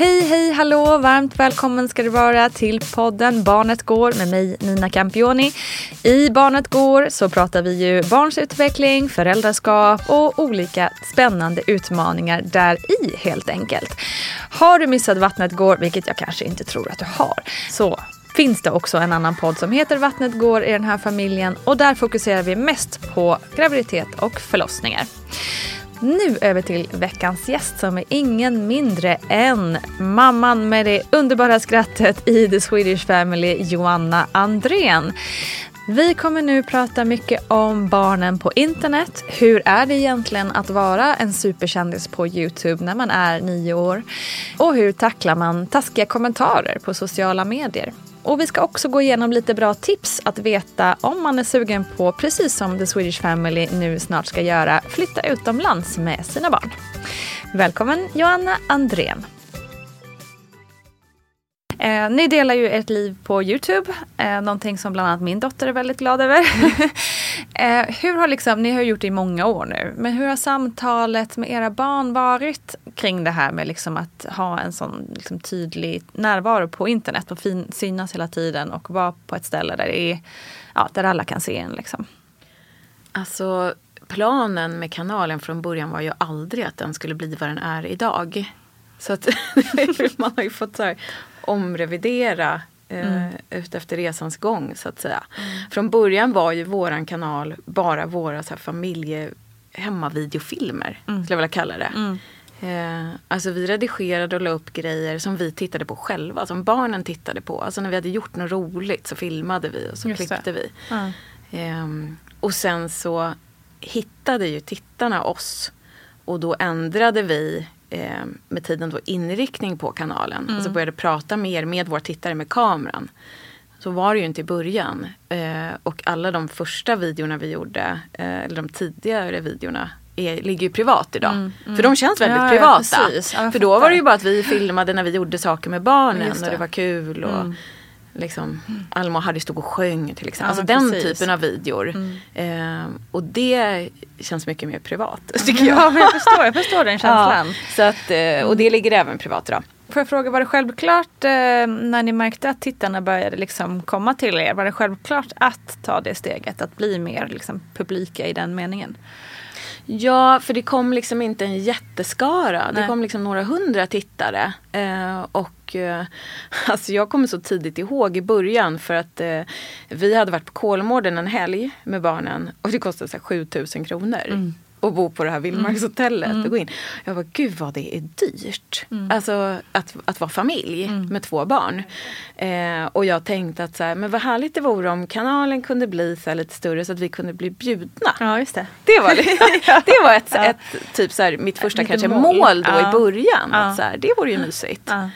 Hej, hej, hallå! Varmt välkommen ska du vara till podden Barnet Går med mig Nina Campioni. I Barnet Går så pratar vi ju barns utveckling, föräldraskap och olika spännande utmaningar där i helt enkelt. Har du missat Vattnet Går, vilket jag kanske inte tror att du har, så finns det också en annan podd som heter Vattnet går i den här familjen och där fokuserar vi mest på graviditet och förlossningar. Nu över till veckans gäst som är ingen mindre än mamman med det underbara skrattet i The Swedish Family, Joanna Andrén. Vi kommer nu prata mycket om barnen på internet. Hur är det egentligen att vara en superkändis på Youtube när man är nio år? Och hur tacklar man taskiga kommentarer på sociala medier? Och vi ska också gå igenom lite bra tips att veta om man är sugen på, precis som The Swedish Family nu snart ska göra, flytta utomlands med sina barn. Välkommen Joanna Andrén. Eh, ni delar ju ert liv på Youtube, eh, någonting som bland annat min dotter är väldigt glad över. eh, hur har liksom, ni har gjort det i många år nu, men hur har samtalet med era barn varit kring det här med liksom att ha en sån liksom tydlig närvaro på internet och fin, synas hela tiden och vara på ett ställe där, det är, ja, där alla kan se en? Liksom. Alltså planen med kanalen från början var ju aldrig att den skulle bli vad den är idag. Så att man har ju fått så här, omrevidera eh, mm. utefter resans gång så att säga. Mm. Från början var ju våran kanal bara våra så här, familje hemmavideofilmer, mm. skulle jag vilja kalla det. Mm. Eh, alltså vi redigerade och la upp grejer som vi tittade på själva, som barnen tittade på. Alltså när vi hade gjort något roligt så filmade vi och så Just klippte det. vi. Eh, och sen så hittade ju tittarna oss och då ändrade vi eh, med tiden då inriktning på kanalen. Mm. Alltså började prata mer med våra tittare med kameran. Så var det ju inte i början. Eh, och alla de första videorna vi gjorde, eh, eller de tidigare videorna, är, ligger ju privat idag. Mm, mm. För de känns väldigt ja, privata. Ja, för då var det ju bara att vi filmade när vi gjorde saker med barnen och det var kul. Och, mm liksom, Alma och Harry stod och sjöng till exempel. Ja, alltså den precis. typen av videor. Mm. Eh, och det känns mycket mer privat tycker jag. Ja, jag, förstår, jag förstår den känslan. Ja, så att, eh, och det ligger även privat idag. Får jag fråga, var det självklart eh, när ni märkte att tittarna började liksom komma till er? Var det självklart att ta det steget, att bli mer liksom, publika i den meningen? Ja, för det kom liksom inte en jätteskara. Det Nej. kom liksom några hundra tittare. Eh, och eh, alltså jag kommer så tidigt ihåg i början för att eh, vi hade varit på Kolmården en helg med barnen och det kostade så här 7000 kronor. Och bo på det här vildmarkshotellet och gå in. Jag bara, gud vad det är dyrt. Alltså att, att vara familj med två barn. Eh, och jag tänkte att så här, men vad härligt det vore om kanalen kunde bli så lite större så att vi kunde bli bjudna. Ja, just det. Det var, det, det var ett, ett typ så här, mitt första Lite kanske mål. mål, då Ja. i början. Ja. Att så här, det vore ju mysigt. Ja.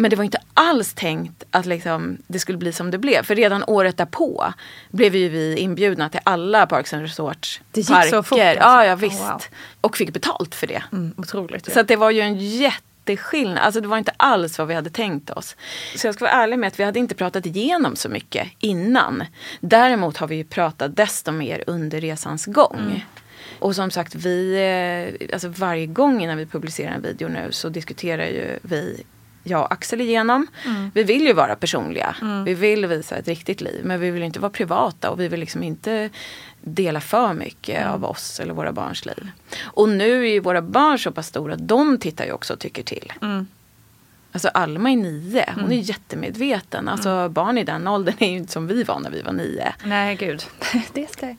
Men det var inte alls tänkt att liksom, det skulle bli som det blev. För redan året därpå blev ju vi inbjudna till alla Parks and Resorts Det gick parker. så fort, alltså. Ja, ja Oh, visst. wow. Och fick betalt för det. Mm, otroligt. ju. Så det var ju en jätteskillnad. Alltså det var inte alls vad vi hade tänkt oss. Så jag ska vara ärlig med att vi hade inte pratat igenom så mycket innan. Däremot har vi ju pratat desto mer under resans gång. Och som sagt, vi, eh, alltså varje gång innan vi publicerar en video nu så diskuterar ju vi jag och Axel igenom. Vi vill ju vara personliga. Vi vill visa ett riktigt liv. Men vi vill inte vara privata och vi vill liksom inte dela för mycket av oss eller våra barns liv. Och nu är ju våra barn så pass stora. De tittar ju också och tycker till. Alltså Alma är nio. Hon är jättemedveten. Alltså barn i den åldern är ju inte som vi var när vi var nio. Nej, gud. Det ska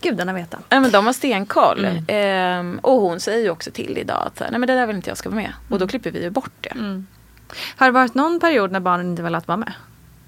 gudarna veta. Nej, men de har stenkoll. Ehm, och hon säger ju också till idag att nej men det där vill inte jag ska vara med. Och då klipper vi ju bort det. Har det varit någon period när barnen inte velat vara med?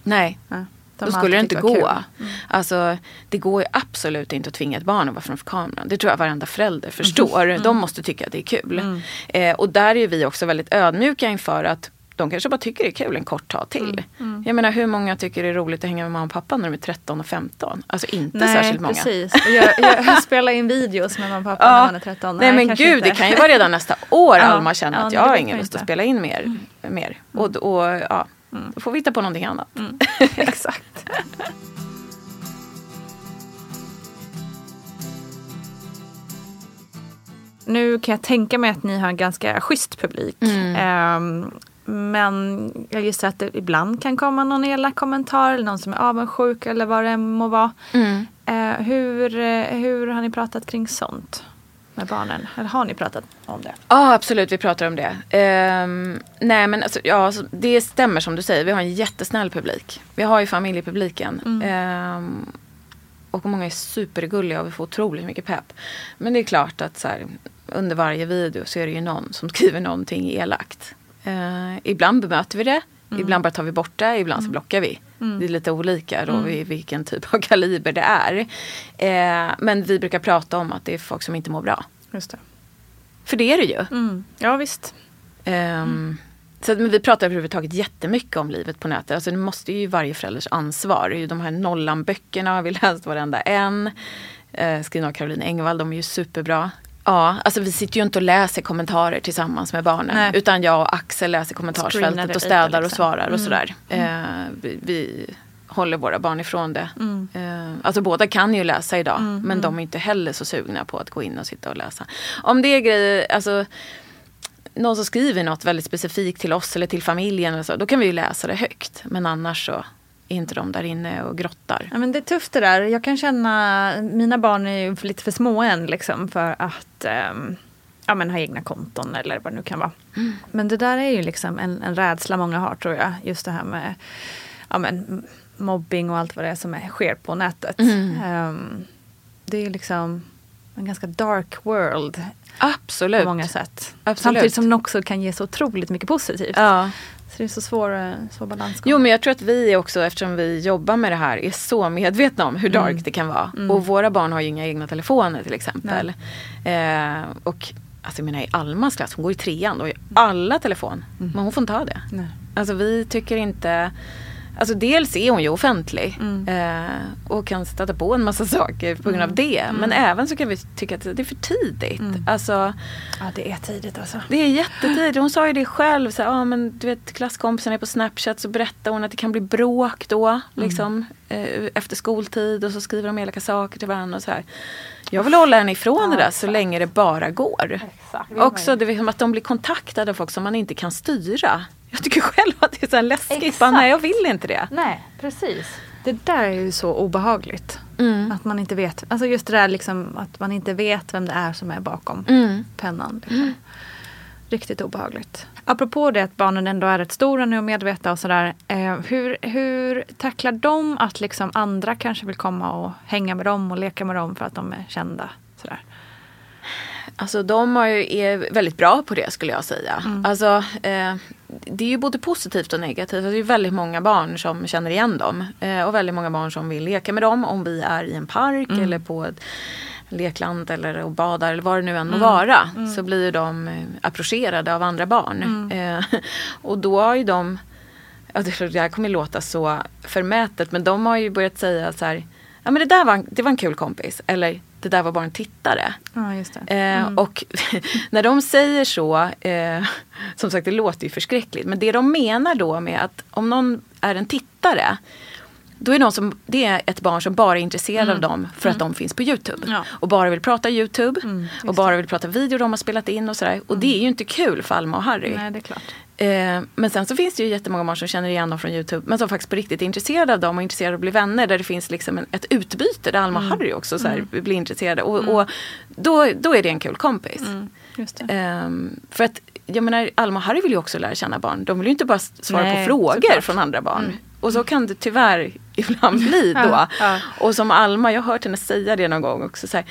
Nej, Ja. De då skulle det inte gå. kul. Alltså, det går ju absolut inte att tvinga ett barn att vara framför kameran. Det tror jag varenda förälder förstår. Mm. De måste tycka att det är kul. Eh, och där är vi också väldigt ödmjuka inför att de kanske bara tycker det är kul en kort tag till. Mm. Jag menar hur många tycker det är roligt att hänga med mamma och pappa när de är 13 och 15? Alltså inte Nej, särskilt många. precis. Jag, jag spelar in videos med mamma och pappa när man är 13. Nej, men kanske gud, inte. det kan ju vara redan nästa år Ja, Alma känner ja, att nej, jag har ingen lust att spela in mer. mer. Och, och ja, då får vi hitta på någonting annat. Exakt. Nu kan jag tänka mig att ni har en ganska schysst publik. Ehm, men jag gissar att det ibland kan komma någon elak kommentar eller någon som är avundsjuk eller vad det må vara. Eh, hur, eh, hur har ni pratat kring sånt med barnen? Eller har ni pratat om det? Ja, absolut. Vi pratar om det. Ehm, nej, men alltså, ja, alltså, det stämmer som du säger. Vi har en jättesnäll publik. Vi har ju familjepubliken. Ehm, och många är supergulliga och vi får otroligt mycket pepp. Men det är klart att så här, under varje video så är det ju någon som skriver någonting elakt. Ehm, ibland bemöter vi det. Ibland bara tar vi bort det. Ibland så blockar vi. Det är lite olika då i vilken typ av kaliber det är. Ehm, men vi brukar prata om att det är folk som inte mår bra. Just det. För det är det ju. Mm. Ja visst. Ehm, så, men vi pratar överhuvudtaget jättemycket om livet på nätet. Alltså det måste ju varje förälders ansvar. De här Nollan-böckerna har vi läst varenda en. Eh, skrivna av Caroline Engvall, de är ju superbra. Ja, alltså vi sitter ju inte och läser kommentarer tillsammans med barnen. Nej. Utan jag och Axel läser kommentarsfältet och städar och liksom. svarar och sådär. Eh, vi, vi håller våra barn ifrån det. Eh, alltså båda kan ju läsa idag. Men de är inte heller så sugna på att gå in och sitta och läsa. Om det är grejer, alltså någon som skriver något väldigt specifikt till oss eller till familjen. Eller så, då kan vi ju läsa det högt. Men annars så är inte de där inne och grottar. Ja, men det är tufft det där. Jag kan känna, mina barn är ju lite för små än liksom för att ehm, ja, men ha egna konton eller vad det nu kan vara. Men det där är ju liksom en, en rädsla många har tror jag. Just det här med ja, men, mobbing och allt vad det är som är, sker på nätet. Ehm, det är liksom en ganska dark world Absolut. på många sätt. Absolut. Samtidigt som den också kan ge så otroligt mycket positivt. Ja. Så det är så svår, eh, svår balansgång. Jo men jag tror att vi också, eftersom vi jobbar med det här, är så medvetna om hur dark det kan vara. Och våra barn har ju inga egna telefoner till exempel. Eh, och alltså jag menar i Almas klass, hon går i trean, då har ju alla telefon. Men hon får inte ha det. Nej. Alltså vi tycker inte Alltså dels är hon ju offentlig eh, och kan stöta på en massa saker på grund av det. Men även så kan vi tycka att det är för tidigt. Alltså, Ja, det är tidigt alltså. det är jättetidigt. Hon sa ju det själv. Så här, ah, men, du vet, klasskompisarna är på Snapchat så berättar hon att det kan bli bråk då. Liksom, eh, efter skoltid och så skriver de elaka saker till varandra. Och så här. Jag vill hålla henne ifrån det där så länge det bara går. Också det är som att de blir kontaktade av folk som man inte kan styra. Jag tycker själv att det är så här läskigt. Bara, nej, jag vill inte det. Nej, precis. Det där är ju så obehagligt. Mm. Att man inte vet. Alltså just det där liksom att man inte vet vem det är som är bakom Mm. pennan. Liksom. Riktigt obehagligt. Apropå det att barnen ändå är rätt stora nu och medvetna och sådär. Eh, hur, hur tacklar de att liksom andra kanske vill komma och hänga med dem och leka med dem för att de är kända? Sådär. Alltså de ju, är väldigt bra på det skulle jag säga. Mm. Alltså, eh, det är ju både positivt och negativt. Alltså, det är ju väldigt många barn som känner igen dem. Eh, och väldigt många barn som vill leka med dem om vi är i en park Mm. eller på ett lekland eller och badar eller vad det nu än må Mm. vara. Så blir ju de eh, approcherade av andra barn. Mm. Eh, och då har ju de, ja, det, här kommer låta så förmätet men de har ju börjat säga så här, ja men det där var, det var en kul kompis. Eller det där var bara en tittare. Ja, just det. Eh, Och när de säger så, eh, som sagt det låter ju förskräckligt, men det de menar då med att om någon är en tittare, då är någon som, det är ett barn som bara är intresserad av dem för att de finns på Youtube. Ja. Och bara vill prata Youtube just och bara vill prata video de har spelat in och sådär. Och det är ju inte kul för Alma och Harry. Nej, det är klart. Eh, men sen så finns det ju jättemånga barn som känner igen dem från Youtube. Men som faktiskt på riktigt är intresserade av dem och intresserade av att bli vänner. Där det finns liksom en, ett utbyte där Alma och Harry också så här, blir intresserade. Och, och då, då är det en kul kompis. Ehm, för att jag menar Alma och Harry vill ju också lära känna barn. De vill ju inte bara svara Nej, på frågor såklart. från andra barn. Och så kan det tyvärr ibland bli då. Ja, ja. Och som Alma, jag har hört henne säga det någon gång också. Så här,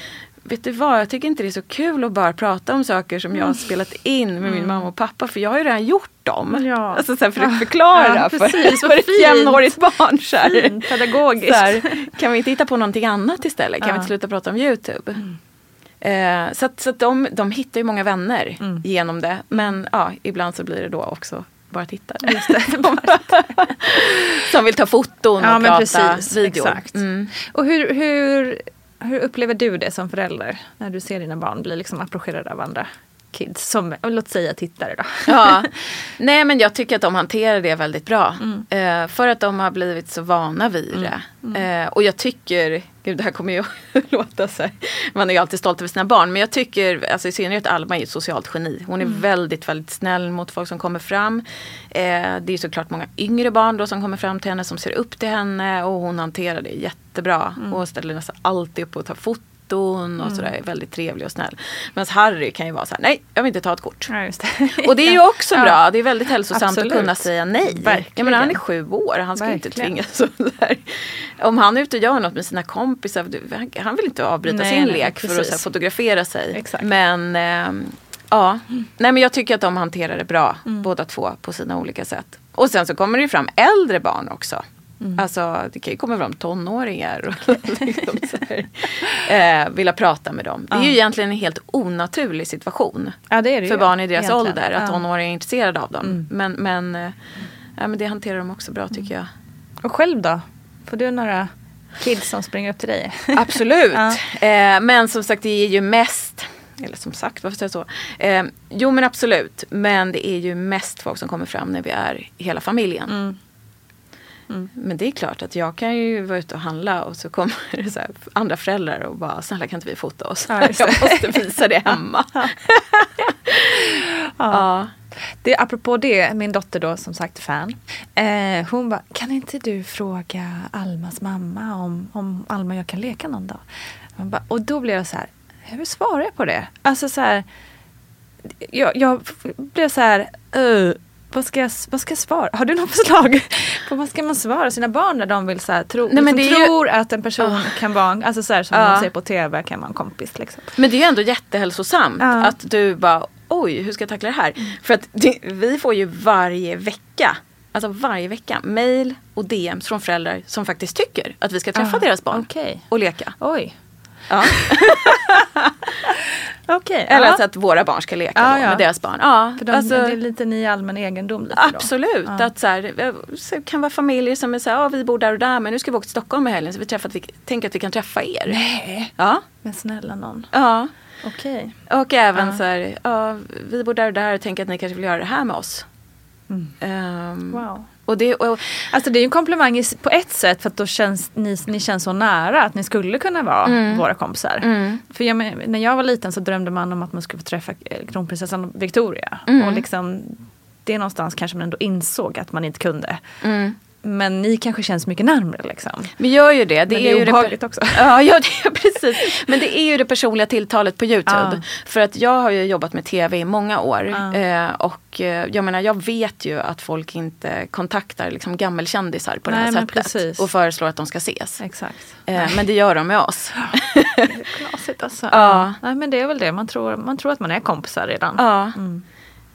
Vet du vad, jag tycker inte det är så kul att bara prata om saker som jag har spelat in med min mamma och pappa. För jag har ju redan gjort dem. Mm. Ja. Alltså så här, för att förklara Ja, för, precis, för ett jämnårigt barn. Så här. Fint, pedagogiskt. Så här, kan vi inte hitta på någonting annat istället? Kan Ja. vi inte sluta prata om Youtube? Eh, så att, så att de, de hittar ju många vänner Mm. genom det. Men ja, ibland så blir det då också bara det. Som vill ta foton och prata precis, video. exakt. Mm. Och hur, hur, hur upplever du det som förälder? När du ser dina barn bli liksom approcherade av andra kids? Som, låt säga tittare då. Ja. Nej men jag tycker att de hanterar det väldigt bra. Mm. Eh, för att de har blivit så vana vid det. Mm. Eh, och jag tycker, gud det här kommer ju att låta så här. Man är ju alltid stolt över sina barn. Men jag tycker, alltså i synnerhet Alma är ett socialt geni. Hon är Mm. väldigt, väldigt snäll mot folk som kommer fram. Eh, det är såklart många yngre barn då som kommer fram till henne som ser upp till henne. Och hon hanterar det jättebra. Mm. Och ställer nästan alltid upp och tar foton och sådär. Är väldigt trevlig och snäll. Medan Harry kan ju vara så här, nej jag vill inte ta ett kort. Ja, det. Och det är ju också Ja. bra. Det är väldigt hälsosamt Absolut. att kunna säga nej. Verkligen. Jag menar, han är sju år. Han ska inte Verkligen. tvingas så där. Om han är ute och gör något med sina kompisar. han- vill inte avbryta Nej, sin nej, lek för att här, precis. fotografera sig. Exakt. Men ehm, ja, nej men jag tycker att de hanterar det bra. Mm. Båda två på sina olika sätt. Och sen så kommer det ju fram äldre barn också. Mm. Alltså det kan ju komma fram tonåringar och liksom eh, vilja prata med dem. Det är ju egentligen en helt onaturlig situation Ja, det är det för ju, barn i deras egentligen. ålder. Att Ja. Mm. tonåringar är intresserade av dem. Men, men, eh, ja, men det hanterar de också bra tycker jag. Och själv då? Får du några kids som springer upp till dig? Absolut. Ja. eh, men som sagt det är ju mest eller som sagt, varför säger jag så? Eh, jo men absolut. Men det är ju mest folk som kommer fram när vi är hela familjen. Mm. Men det är klart att jag kan ju vara ute och handla och så kommer det så här, andra föräldrar och bara snälla kan inte vi fota oss? Ja, jag måste visa det hemma. ja. Det, apropå det, min dotter då som sagt fan. Eh, hon bara, kan inte du fråga Almas mamma om, om Alma och jag kan leka någon dag? Bara, och då blev jag så här, hur svarar jag på det? Alltså så här, jag, jag blev så här, "Uh, vad, ska jag, vad ska jag svara? Har du något förslag på vad ska man svara sina barn när de vill så här, tro, Nej, men liksom, är ju- tror att en person kan vara, en- alltså så här, som Ja. man ser på tv kan vara en kompis liksom. Men det är ju ändå jättehälsosamt Ja. att du bara oj hur ska jag tackla det här? För att det, vi får ju varje vecka Alltså varje vecka mail och DMs från föräldrar som faktiskt tycker att vi ska träffa Ah, deras barn okej. och leka. Oj, Ja. okej. Eller alltså att våra barn ska leka Ja, då, ja. med deras barn. Ja, För de, alltså, det är lite ni allmän egendom. Lite då. Absolut. Ja. Att så här, eh, så det kan vara familjer som är så här, ja, vi bor där och där men nu ska vi åka till Stockholm i helgen så vi träffar, att vi tänker att vi kan träffa er. Nej. Ja. Men snälla någon. ja. Okej. Och även så här, ja, vi bor där och där och tänker att ni kanske vill göra det här med oss. Ehm, Wow. Och det, och, Alltså det är ju en komplimang på ett sätt för att då känns ni, ni känns så nära att ni skulle kunna vara Mm. våra kompisar. För jag, när jag var liten så drömde man om att man skulle få träffa eh, kronprinsessan Victoria. Mm. Och liksom, det är någonstans kanske man ändå insåg att man inte kunde. Men ni kanske känns mycket närmare liksom. Vi gör ju det. Det Men är, det är ju obehagligt det, också. Ja, ja det är, precis. Men det är ju det personliga tilltalet på Youtube. Ja. För att jag har ju jobbat med tv i många år. Ja. Eh, och eh, jag menar, jag vet ju att folk inte kontaktar liksom gammelkändisar på det Nej, här men sättet. precis. Och föreslår att de ska ses. Exakt. Eh, men det gör de med oss. Knasigt alltså. Ja. Nej men det är väl det, man tror, man tror att man är kompisar redan. Ja. Mm.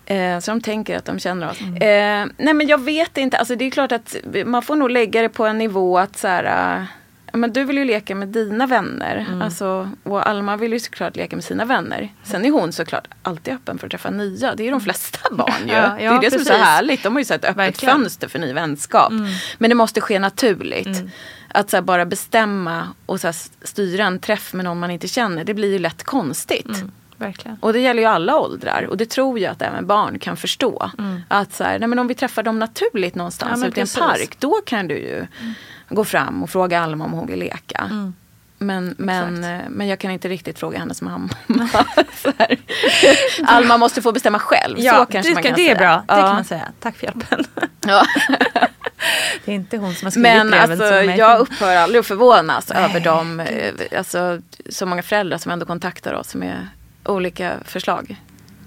Eh, så de tänker att de känner oss. Eh, nej men jag vet inte, alltså det är klart att man får nog lägga det på en nivå att så här, eh, men du vill ju leka med dina vänner. Mm. Alltså, och Alma vill ju såklart leka med sina vänner. Sen är hon såklart alltid öppen för att träffa nya. Det är ju de flesta barn ju. Mm. Ja, det ja, är det som är så precis. härligt. De har ju så ett öppet Verkligen. Mm. fönster för ny vänskap. Men det måste ske naturligt. Att så bara bestämma och så styra en träff med någon man inte känner. Det blir ju lätt konstigt. Verkligen. Och det gäller ju alla åldrar. Och det tror jag att även barn kan förstå. Att så här, nej men om vi träffar dem naturligt Ja, någonstans men ute i en park. Då kan du ju gå fram och fråga Alma om hon vill leka. Men, men, eh, men jag kan inte riktigt fråga hennes mamma. Alma måste få bestämma själv. så kanske det, man kan det säga. är bra. Det Ja. kan man säga. Tack för hjälpen. Ja. Det är inte hon som har skrivit Men breven alltså, som är jag upphör aldrig att förvånas över de, eh, alltså, så många föräldrar som ändå kontaktar oss med olika förslag.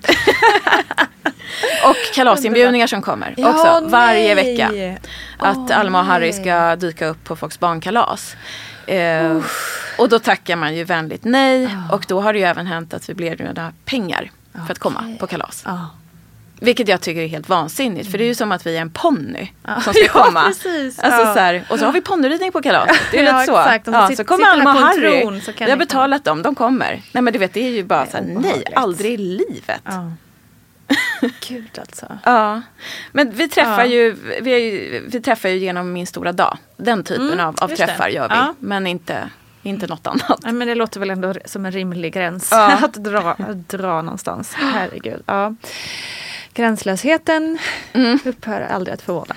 och kalasinbjudningar som kommer Ja, också varje nej. vecka. Att Åh, Alma och Harry ska dyka upp på folks barnkalas. Eh, och då tackar man ju vänligt nej. Och då har det ju även hänt att vi blir erbjudna pengar för att komma på kalas. Ja. Vilket jag tycker är helt vansinnigt. För det är ju som att vi är en ponny som ska Ja, komma. precis. Alltså, Ja. så här, och så har vi ponnyridning på kalaset. Det är Ja, lite så. exakt. Ja, sitter- så kommer Alma och Harry. tron, så kan Vi har betalat dem, de kommer. Nej men du vet det är ju bara så här, nej, aldrig i livet. Ja. Gud alltså. Ja. Men vi träffar, Ja. ju, vi, ju, vi träffar ju genom Min stora dag. Den typen Mm, av, av just det. träffar gör vi. Ja. Men inte, inte något annat. Nej, men det låter väl ändå som en rimlig gräns Ja. att, dra, dra någonstans. Herregud. Ja. Gränslösheten Mm. upphör aldrig att förvåna.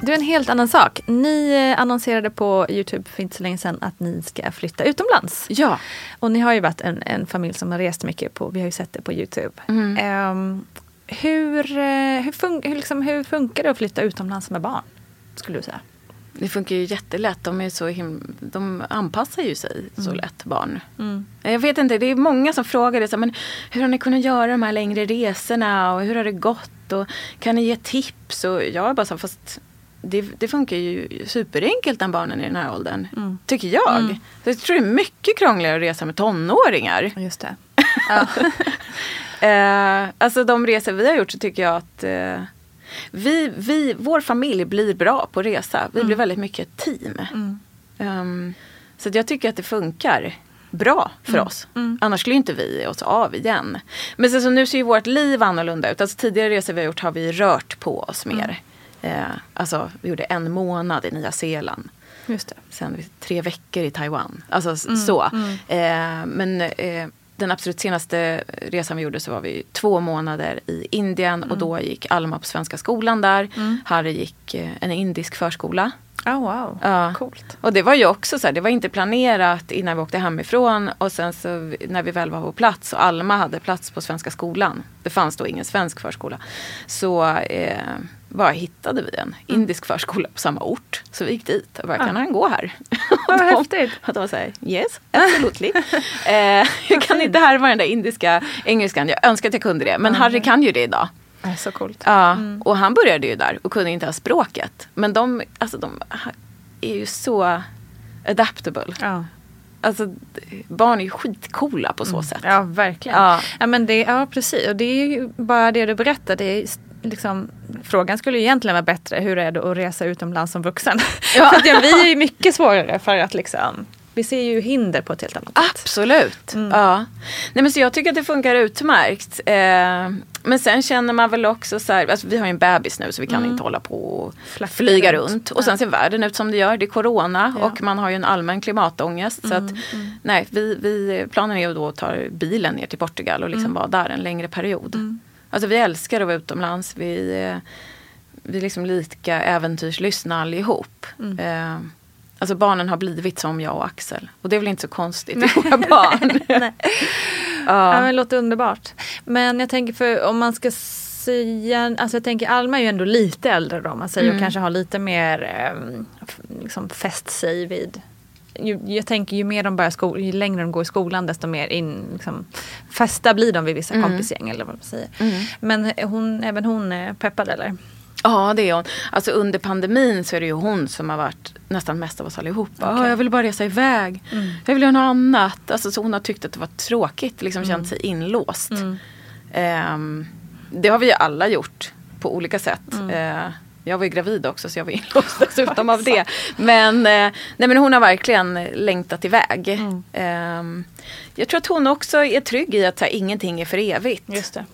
Du, en helt annan sak. Ni eh, annonserade på Youtube för inte så länge sedan att ni ska flytta utomlands. Ja. Och ni har ju varit en, en familj som har rest mycket på, vi har ju sett det på Youtube. Mm. Ehm, hur, eh, hur, fun- hur, liksom, hur funkar det att flytta utomlands med barn? Skulle du säga? Det funkar ju jättelätt. De, är så him- de anpassar ju sig så lätt, barn. Jag vet inte, det är många som frågar det. Så, men hur har ni kunnat göra de här längre resorna? Och hur har det gått? Och kan ni ge tips? Och jag är bara så fast det, det funkar ju superenkelt när barnen är i den här åldern. Tycker jag. Så jag tror det är mycket krångligare att resa med tonåringar. Just det. Eh, alltså de resor vi har gjort så tycker jag att eh, vi, vi, vår familj blir bra på resa. Vi blir väldigt mycket ett team. Ehm, så att jag tycker att det funkar bra för oss. Annars skulle inte vi ge oss av igen. Men sen så nu ser ju vårt liv annorlunda ut. Alltså tidigare resor vi har gjort har vi rört på oss mer. Eh, alltså vi gjorde en månad i Nya Zeeland. Just det. Sen tre veckor i Taiwan. Alltså s- så. Eh, men eh, den absolut senaste resan vi gjorde så var vi två månader i Indien och då gick Alma på Svenska skolan där. Harry gick eh, en indisk förskola. Oh, wow, Ja. coolt. Och det var ju också så här, det var inte planerat innan vi åkte hemifrån och sen så när vi väl var på plats och Alma hade plats på Svenska skolan. Det fanns då ingen svensk förskola. Så eh, bara hittade vi en indisk förskola på samma ort. Så vi gick dit och bara, kan han gå här? Vad Och de- häftigt. Och de var här, yes, absolutely. eh, jag kan inte härma den där indiska engelskan. Jag önskar att jag kunde det. Men Harry kan ju det idag. Det är så coolt. Ja, och han började ju där och kunde inte ha språket. Men de, alltså de är ju så adaptable. Ja. Alltså barn är ju skitcoola på så sätt. Ja, verkligen. Ja. Ja. men det, ja, precis. Och det är ju bara det du berättade. Det är s- liksom, frågan skulle ju egentligen vara bättre. Hur är det att resa utomlands som vuxen? Ja. för att, ja, vi är ju mycket svårare för att liksom, vi ser ju hinder på ett helt annat sätt. Absolut. Ja. Nej, men så jag tycker att det funkar utmärkt. Eh, men sen känner man väl också så här, alltså vi har ju en bebis nu så vi kan inte hålla på och flyga runt. runt. Och sen ser världen ut som det gör. Det är corona Ja. och man har ju en allmän klimatångest. Så att, nej, vi, vi, planen är ju då att ta bilen ner till Portugal och liksom vara där en längre period. Alltså vi älskar att vara utomlands. Vi, eh, vi är liksom lika äventyrslystna allihop. Eh, alltså barnen har blivit som jag och Axel. Och det är väl inte så konstigt i våra barn. Nej. Ja. men det låter underbart. Men jag tänker för om man ska säga, alltså jag tänker Alma är ju ändå lite äldre då man säger och kanske har lite mer eh, liksom fäst sig vid ju, jag tänker ju mer de börjar sko- ju längre de går i skolan desto mer in, liksom, fästa blir de vid vissa kompisgäng eller vad man säger. Men hon, även hon är peppad eller? Ja, det är hon. Alltså under pandemin så är det ju hon som har varit nästan mest av oss allihopa. "Ja, jag vill bara resa iväg. Jag vill göra något annat. Alltså, så hon har tyckt att det var tråkigt, liksom känt sig inlåst. Ehm, det har vi ju alla gjort på olika sätt. Eh, jag var ju gravid också så jag var inlåst dessutom av det. Men, eh, nej, men hon har verkligen längtat iväg. Ehm, jag tror att hon också är trygg i att här, ingenting är för evigt. Just det.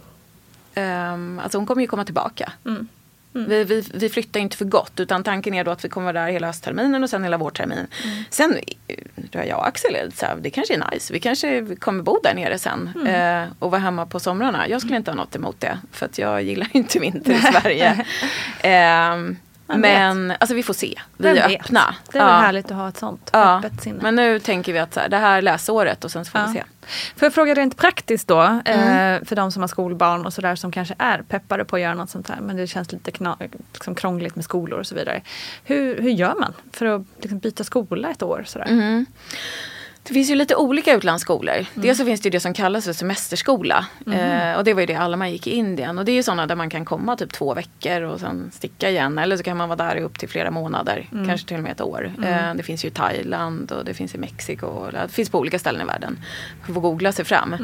Um, alltså hon kommer ju komma tillbaka. Mm. Vi, vi, vi flyttar inte för gott utan tanken är då att vi kommer vara där hela höstterminen och sen hela vårtermin. Mm. Sen eh, tror jag jag och Axel så här, det kanske är nice. Vi kanske kommer bo där nere sen Mm. eh, och vara hemma på somrarna. Jag skulle inte ha något emot det för att jag gillar inte vinter i Sverige. Ehm, Men alltså vi får se. Vi Vem är vet? öppna. Det är Ja. härligt att ha ett sånt Ja. öppet sinne. Men nu tänker vi att så här, det här läsåret och sen så får vi Ja. se. Får jag fråga rent praktiskt då, Mm. eh, för de som har skolbarn och sådär som kanske är peppade på att göra något sånt här men det känns lite kna- liksom krångligt med skolor och så vidare. Hur, hur gör man för att liksom byta skola ett år? Sådär? Mm. Det finns ju lite olika utlandsskolor. Dels så finns det ju det som kallas för semesterskola. Eh, och det var ju det alla man gick i Indien. Och det är ju sådana där man kan komma typ två veckor och sen sticka igen. Eller så kan man vara där i upp till flera månader. Kanske till och med ett år. Eh, det finns ju i Thailand och det finns i Mexiko. Och det finns på olika ställen i världen. Man får googla sig fram.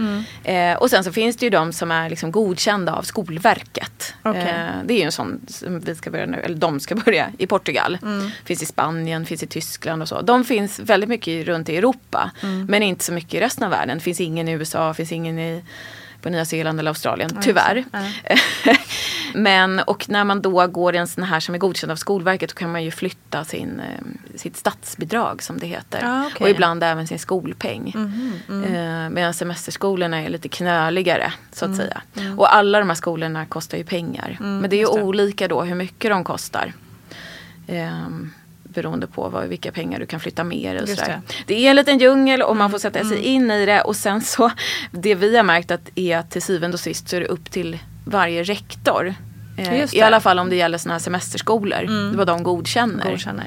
Eh, och sen så finns det ju de som är liksom godkända av Skolverket. Okej. Eh, det är ju en sån som vi ska börja nu, eller de ska börja i Portugal. Finns i Spanien, finns i Tyskland och så. De finns väldigt mycket runt i Europa. Men inte så mycket i resten av världen. Det finns ingen i USA, finns ingen i på Nya Zeeland eller Australien, tyvärr. Men och när man då går i en sån här som är godkänd av Skolverket då kan man ju flytta sin, eh, sitt statsbidrag som det heter. Ah, okej. Och ibland även sin skolpeng. Eh, medan semesterskolorna är lite knöligare så att säga. Och alla de här skolorna kostar ju pengar. Men det är ju olika då hur mycket de kostar. Ehm, beroende på vad, vilka pengar du kan flytta med dig sådär. Det. är en liten djungel och man får sätta Mm. sig in i det. Och sen så, det vi har märkt att är att till syvende och sist så är det upp till varje rektor. Eh, I det. alla fall om det gäller sådana här semesterskolor. Vad de godkänner. Godkänna,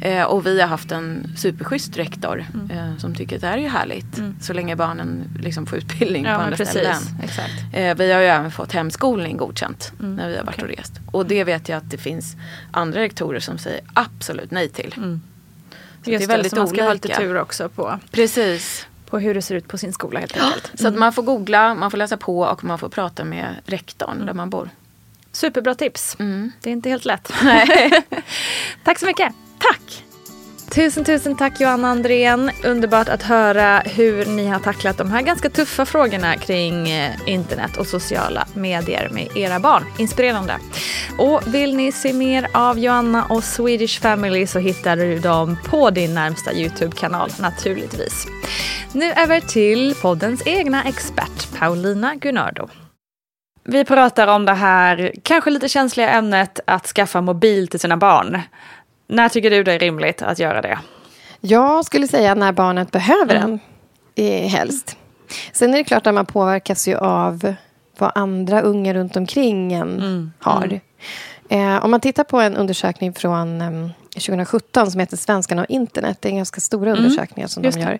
ja. Eh, och vi har haft en superschysst rektor Mm. eh, som tycker att det här är ju härligt. Så länge barnen liksom får utbildning Ja, på andra precis. ställen. Exakt. Eh, vi har ju även fått hemskolning godkänt Mm. när vi har varit och rest. Och det vet jag att det finns andra rektorer som säger absolut nej till. Så Mm. Just det är väldigt så man ska ha lite olika. tur också på, Precis. på hur det ser ut på sin skola helt enkelt. Så att man får googla, man får läsa på och man får prata med rektorn där man bor. Superbra tips. Mm. Det är inte helt lätt. Tack så mycket. Tack! Tusen, tusen tack Johanna Andrén. Underbart att höra hur ni har tacklat de här ganska tuffa frågorna kring eh, internet och sociala medier med era barn. Inspirerande. Och vill ni se mer av Johanna och Swedish Family så hittar du dem på din närmsta Youtube-kanal naturligtvis. Nu över till poddens egna expert Paulina Gunnardo. Vi pratar om det här kanske lite känsliga ämnet att skaffa mobil till sina barn. När tycker du det är rimligt att göra det? Jag skulle säga när barnet behöver den, eh, helst. Sen är det klart att man påverkas ju av vad andra unga runt omkring en har. Eh, om man tittar på en undersökning från eh, 2017 som heter Svenskarna och internet. Det är en ganska stora undersökningar som Just de gör.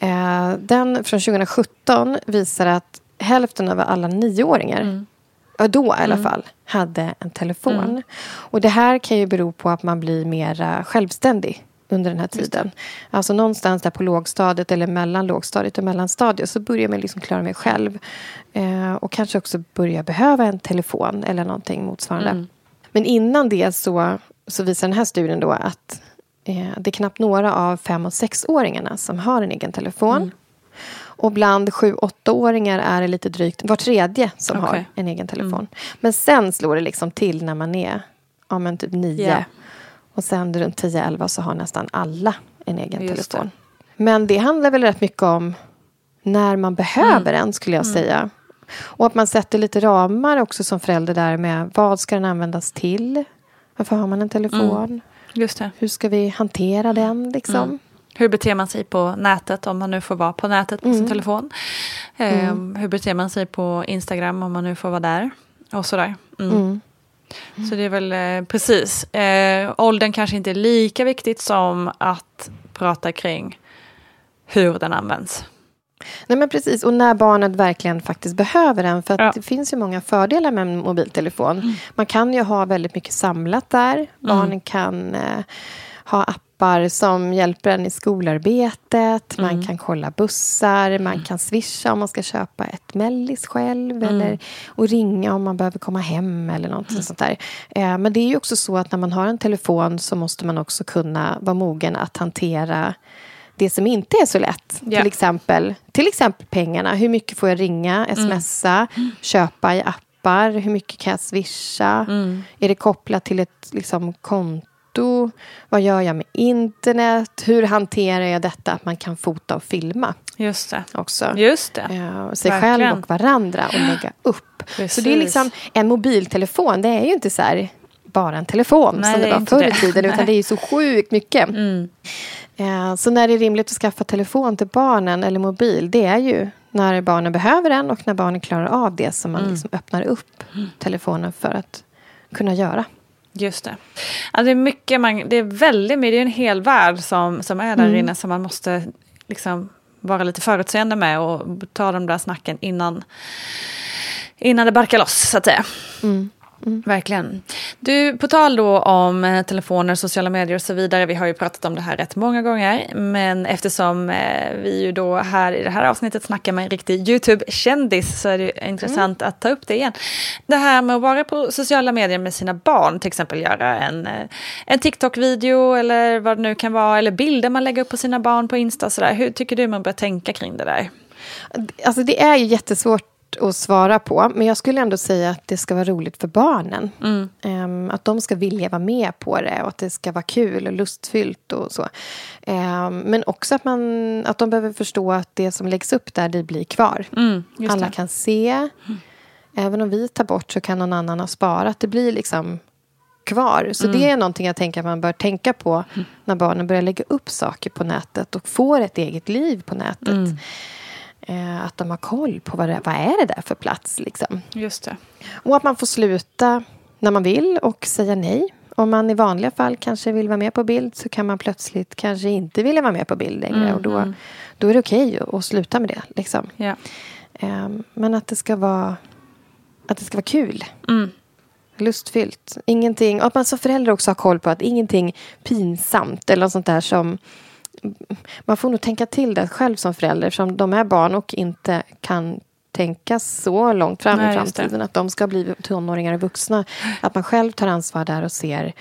Eh, den från 2017 visar att hälften av alla nioåringar ja, då i alla fall, hade en telefon. Och det här kan ju bero på att man blir mer självständig under den här tiden. Alltså någonstans där på lågstadiet eller mellan lågstadiet och mellanstadiet så börjar man liksom klara mig själv. Eh, och kanske också börja behöva en telefon eller någonting motsvarande. Men innan det så, så visar den här studien då att eh, det är knappt några av fem och sexåringarna som har en egen telefon. Och bland sju åttaåringar är det lite drygt var tredje som har Okej. en egen telefon. Men sen slår det liksom till när man är ja, men typ nio. Ja. Och sen runt 10-11 så har nästan alla en egen Just telefon. Men det handlar väl rätt mycket om när man behöver den skulle jag säga. Och att man sätter lite ramar också som förälder där med vad ska den användas till? Varför har man en telefon? Just det. Hur ska vi hantera den liksom? Hur beter man sig på nätet om man nu får vara på nätet på sin Mm. telefon? Eh, Hur beter man sig på Instagram om man nu får vara där? Och sådär. Mm. Mm. Så det är väl eh, precis. Eh, åldern kanske inte är lika viktigt som att prata kring hur den används. Nej, men precis. Och när barnet verkligen faktiskt behöver den. För Ja. det finns ju många fördelar med en mobiltelefon. Man kan ju ha väldigt mycket samlat där. Barnen kan eh, ha appar som hjälper en i skolarbetet. Man kan kolla bussar. Man kan swisha om man ska köpa ett mellis själv. Eller, och ringa om man behöver komma hem eller något sånt där. Eh, men det är ju också så att när man har en telefon så måste man också kunna vara mogen att hantera det som inte är så lätt. Ja. Till, exempel, till exempel pengarna. Hur mycket får jag ringa, smsa, köpa i appar? Hur mycket kan jag swisha? Är det kopplat till ett liksom, konto? Vad gör jag med internet? Hur hanterar jag detta att man kan fota och filma Just det. också? Just det. Eh, sig Verkligen. själv och varandra och lägga upp. Så det är Precis. liksom en mobiltelefon. Det är ju inte så här bara en telefon Nej, som det var förr i tiden. Utan Nej. det är ju så sjukt mycket. Mm. Eh, Så när det är rimligt att skaffa telefon till barnen eller mobil, det är ju när barnen behöver den och när barnen klarar av det som man Mm. liksom öppnar upp telefonen för att kunna göra. Just det. Ja, det är mycket man, det är väldigt mycket, det är en hel värld som, som är där inne som man måste liksom vara lite förutseende med och ta de där snacken innan, innan det barkar loss så att säga. Verkligen. Du, på tal då om eh, telefoner, sociala medier och så vidare. Vi har ju pratat om det här rätt många gånger. Men eftersom eh, vi ju då här i det här avsnittet snackar med en riktig YouTube-kändis så är det ju intressant att ta upp det igen. Det här med att vara på sociala medier med sina barn, till exempel göra en, eh, en TikTok-video eller vad det nu kan vara. Eller bilder man lägger upp på sina barn på Insta och sådär. Hur tycker du man bör tänka kring det där? Alltså det är ju jättesvårt att svara på. Men jag skulle ändå säga att det ska vara roligt för barnen. Ehm, att de ska vilja vara med på det och att det ska vara kul och lustfyllt och så. Ehm, men också att, man, att de behöver förstå att det som läggs upp där, det blir kvar. Mm, Alla det. kan se. Även om vi tar bort så kan någon annan ha sparat. Det blir liksom kvar. Så Mm. det är någonting jag tänker att man bör tänka på när barnen börjar lägga upp saker på nätet och får ett eget liv på nätet. Mm. Eh, att de har koll på vad det, vad är det där för plats. Liksom. Just det. Och att man får sluta när man vill och säga nej. Om man i vanliga fall kanske vill vara med på bild så kan man plötsligt kanske inte vilja vara med på bild längre. Och då, då är det okej att, att sluta med det. Liksom. Eh, men att det ska vara, att det ska vara kul. Mm. Lustfyllt. Ingenting, och att man som förälder också har koll på att ingenting pinsamt eller något sånt där som... Man får nog tänka till det själv som förälder som de är barn och inte kan tänka så långt fram Nej, i framtiden. Att de ska bli tonåringar och vuxna. Att man själv tar ansvar där och ser,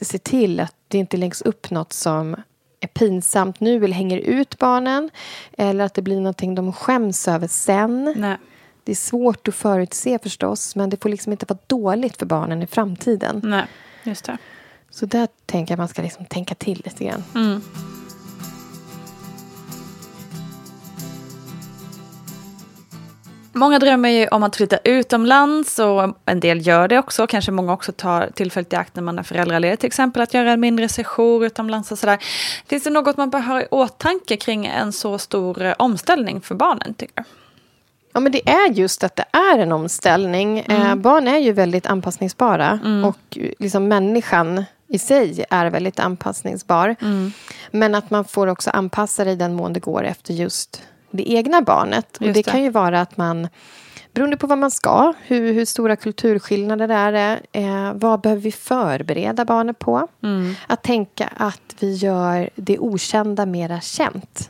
ser till att det inte läggs upp något som är pinsamt nu eller hänger ut barnen. Eller att det blir någonting de skäms över sen. Nej. Det är svårt att förutse förstås, men det får liksom inte vara dåligt för barnen i framtiden. Nej, just det. Så där tänker jag man ska liksom tänka till lite grann. Mm. Många drömmer ju om att flytta utomlands och en del gör det också. Kanske många också tar tillfället i akt när man är föräldraledig till exempel att göra en mindre session utomlands och sådär. Finns det något man bör ha i åtanke kring en så stor eh, omställning för barnen tycker du? Ja, men det är just att det är en omställning. Eh, barn är ju väldigt anpassningsbara. Och liksom människan i sig är väldigt anpassningsbar. Men att man får också anpassa det i den mån det går efter just det egna barnet. Och Just det, det. kan ju vara att man, beroende på vad man ska, hur, hur stora kulturskillnader det är, eh, vad behöver vi förbereda barnet på? Att tänka att vi gör det okända mera känt.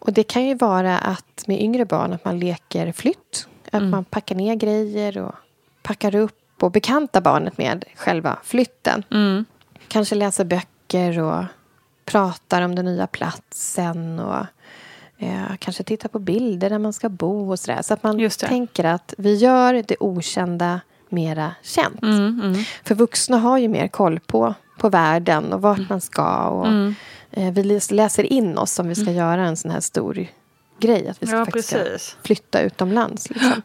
Och det kan ju vara att med yngre barn att man leker flytt. Att man packar ner grejer och packar upp och bekantar barnet med själva flytten. Kanske läser böcker och pratar om den nya platsen och eh, kanske tittar på bilder där man ska bo och sådär. Så att man tänker att vi gör det okända mera känt. För vuxna har ju mer koll på, på världen och vart man ska. Och, eh, vi läs- läser in oss om vi ska göra en sån här stor grej. Att vi ska Ja, faktiskt precis. flytta utomlands. Liksom.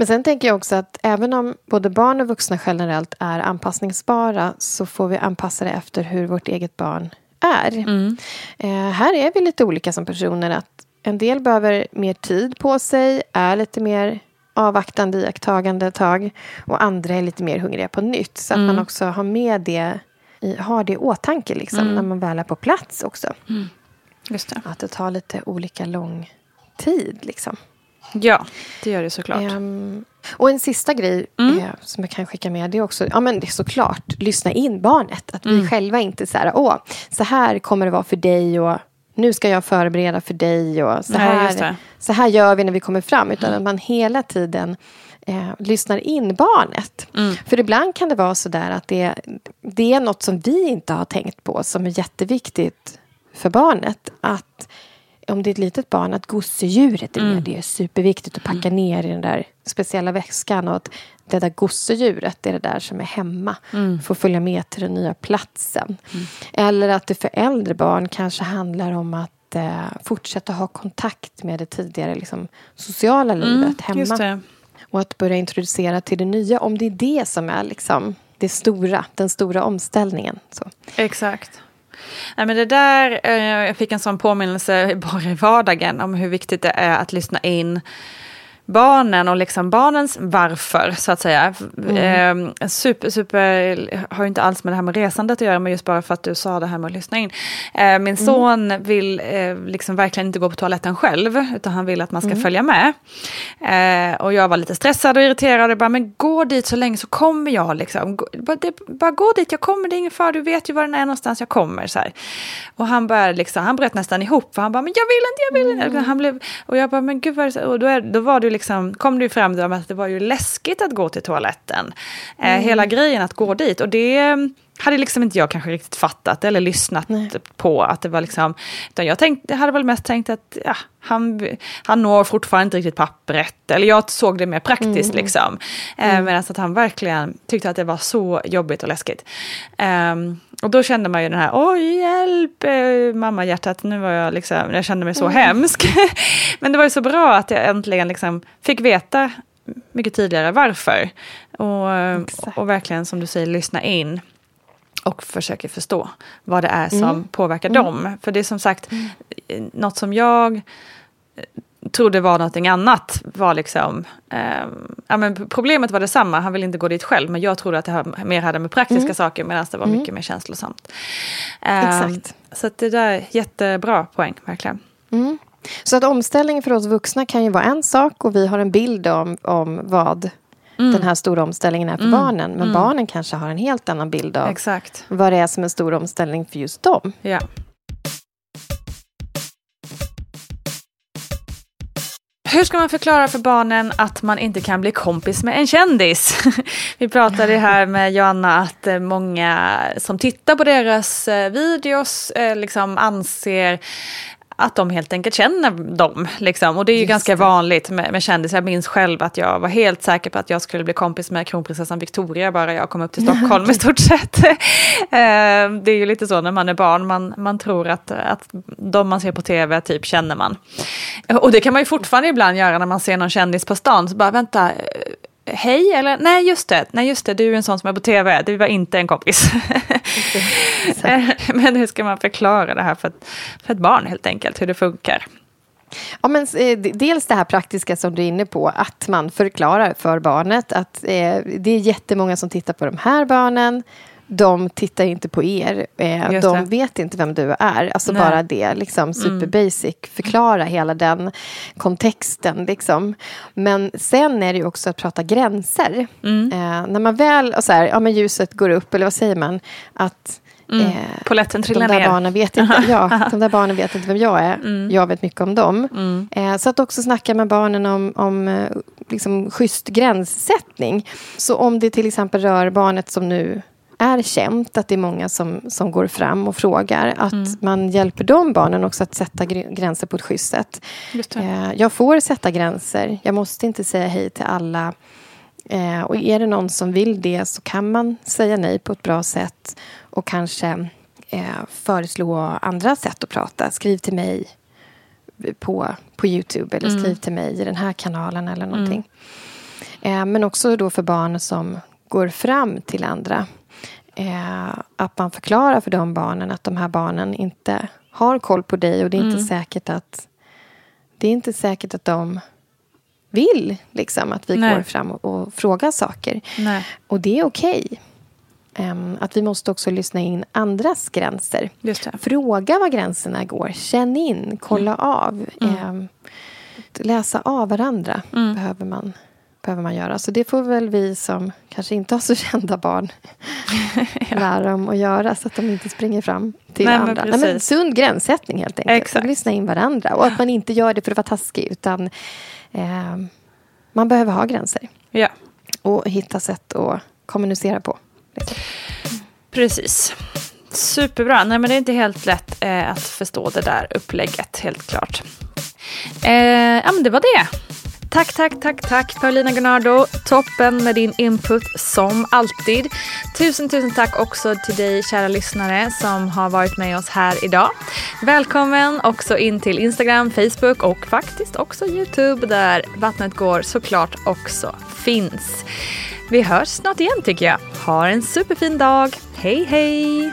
Men sen tänker jag också att även om både barn och vuxna generellt är anpassningsbara så får vi anpassa det efter hur vårt eget barn är. Eh, här är vi lite olika som personer. att En del behöver mer tid på sig, är lite mer avvaktande, iakttagande ett tag. Och andra är lite mer hungriga på nytt. Så att man också har med det i, har det i åtanke liksom, när man väl är på plats också. Just det. Att det tar lite olika lång tid. Liksom. Ja, det gör det såklart. Ehm, och en sista grej eh, som jag kan skicka med det är också, ja men det är såklart, lyssna in barnet. Att vi själva inte så här, åh, så här kommer det vara för dig och nu ska jag förbereda för dig och så Nej, här, så här gör vi när vi kommer fram. Utan att man hela tiden eh, lyssnar in barnet. För ibland kan det vara så där att det, det är något som vi inte har tänkt på som är jätteviktigt för barnet. Att om det är ett litet barn, att gosedjuret är med. Det är superviktigt att packa ner i den där speciella väskan. Och att det där gosedjuret är det där som är hemma. Får följa med till den nya platsen. Eller att det för äldre barn kanske handlar om att eh, fortsätta ha kontakt med det tidigare liksom, sociala livet hemma. Och att börja introducera till det nya. Om det är det som är liksom, det stora, den stora omställningen. Så. Exakt. Nej, men det där, eh, jag fick en sån påminnelse bara i vardagen om hur viktigt det är att lyssna in barnen och liksom barnens varför, så att säga. Mm. Eh, super, super, har ju inte alls med det här med resandet att göra, men just bara för att du sa det här med att lyssna in. Eh, Mm. min son vill eh, liksom verkligen inte gå på toaletten själv, utan han vill att man ska Mm. följa med. Eh, och jag var lite stressad och irriterad och bara, men gå dit så länge så kommer jag liksom. Gå, bara, det, bara gå dit, jag kommer, det är ingen fara, du vet ju var den är någonstans, jag kommer. Så här. Och han började liksom, han bröt nästan ihop, för han bara, men jag vill inte, jag vill inte. Mm. Han blev, och jag bara, men gud vad är det? Och då, är, då var det ju liksom, kom det ju fram att det var ju läskigt att gå till toaletten. Eh, hela grejen att gå dit. Och det mm, hade liksom inte jag kanske riktigt fattat eller lyssnat på. att det var liksom, utan jag, tänkte, hade väl mest tänkt att ja, han, han når fortfarande inte riktigt pappret. Eller jag såg det mer praktiskt liksom. Eh, Medan att han verkligen tyckte att det var så jobbigt och läskigt. Ehm, och då kände man ju den här, oj hjälp, eh, mamma hjärtat, nu var jag liksom, jag kände mig så hemsk. Men det var ju så bra att jag äntligen liksom fick veta mycket tidigare varför. Och, eh, och verkligen som du säger, lyssna in och försöker förstå vad det är som påverkar dem. För det är som sagt, eh, något som jag eh, trodde var någonting annat var liksom, eh, ja, men problemet var detsamma, han ville inte gå dit själv, men jag trodde att det här mer hade med praktiska saker, medan det var mycket mer känslosamt. Eh, Exakt. Så det där är jättebra poäng, verkligen. Så att omställningen för oss vuxna kan ju vara en sak och vi har en bild om, om vad den här stora omställningen är för barnen. Men barnen kanske har en helt annan bild av Exakt. vad det är som en stor omställning för just dem. Ja. Hur ska man förklara för barnen att man inte kan bli kompis med en kändis? Vi pratade här med Joanna att eh, många som tittar på deras eh, videos eh, liksom anser att de helt enkelt känner dem. Liksom. Och det är ju ganska vanligt med, med kändisar. Jag minns själv att jag var helt säker på att jag skulle bli kompis med kronprinsessan Victoria bara jag kom upp till Stockholm i stort sett. Eh, det är ju lite så när man är barn, man, man tror att, att de man ser på tv typ känner man. Och det kan man ju fortfarande ibland göra när man ser någon kändis på stan. Så bara vänta, hej eller nej just det, nej just det, du är en sån som är på tv, du var inte en kompis. Men hur ska man förklara det här för ett, för ett barn helt enkelt, hur det funkar? Ja, men, eh, dels det här praktiska som du är inne på, att man förklarar för barnet att eh, det är jättemånga som tittar på de här barnen. De tittar inte på er. Eh, de vet inte vem du är. Alltså Nej. Mm. bara det, liksom, super basic. Förklara hela den kontexten. Liksom. Men sen är det ju också att prata gränser. Mm. Eh, när man väl, och så här, ja men ljuset går upp, eller vad säger man? Att eh, Poletten de trillar där ner. barnen vet inte, ja, de där barnen vet inte vem jag är. Mm. Jag vet mycket om dem. Eh, så att också snacka med barnen om, om eh, liksom, schysst gränssättning. Så om det till exempel rör barnet som nu är känt, att det är många som, som går fram och frågar, att Mm. man hjälper de barnen också att sätta gr- gränser på ett schysst sätt. Eh, jag får sätta gränser. Jag måste inte säga hej till alla. Eh, och är det någon som vill det så kan man säga nej på ett bra sätt och kanske eh, föreslå andra sätt att prata. Skriv till mig på, på Youtube eller skriv till mig i den här kanalen eller någonting. Eh, men också då för barn som går fram till andra. Eh, att man förklarar för de barnen att de här barnen inte har koll på dig och det är inte säkert att det är inte säkert att de vill liksom, att vi Nej. går fram och, och frågar saker. Nej. Och det är okej. Ehm, att vi måste också lyssna in andras gränser. Fråga var gränserna går. Känn in, kolla Mm. av. Ehm, att läsa av varandra Mm. behöver, man, behöver man göra. Så det får väl vi som kanske inte har så kända barn lära dem att göra så att de inte springer fram till Nej, men andra. Nej, men sund gränssättning helt enkelt. Exakt. Lyssna in varandra. Och att man inte gör det för att vara taskig utan ehm, man behöver ha gränser. Ja, Och hitta sätt att kommunicera på. precis. Superbra. Nej, men det är inte helt lätt eh, att förstå det där upplägget, helt klart. Eh, ja, men det var det. Tack, tack, tack, tack Paulina Gunnardo. Toppen med din input som alltid. Tusen, tusen tack också till dig kära lyssnare som har varit med oss här idag. Välkommen också in till Instagram, Facebook och faktiskt också Youtube där Vattnet går såklart också finns. Vi hörs snart igen tycker jag. Ha en superfin dag. Hej, hej!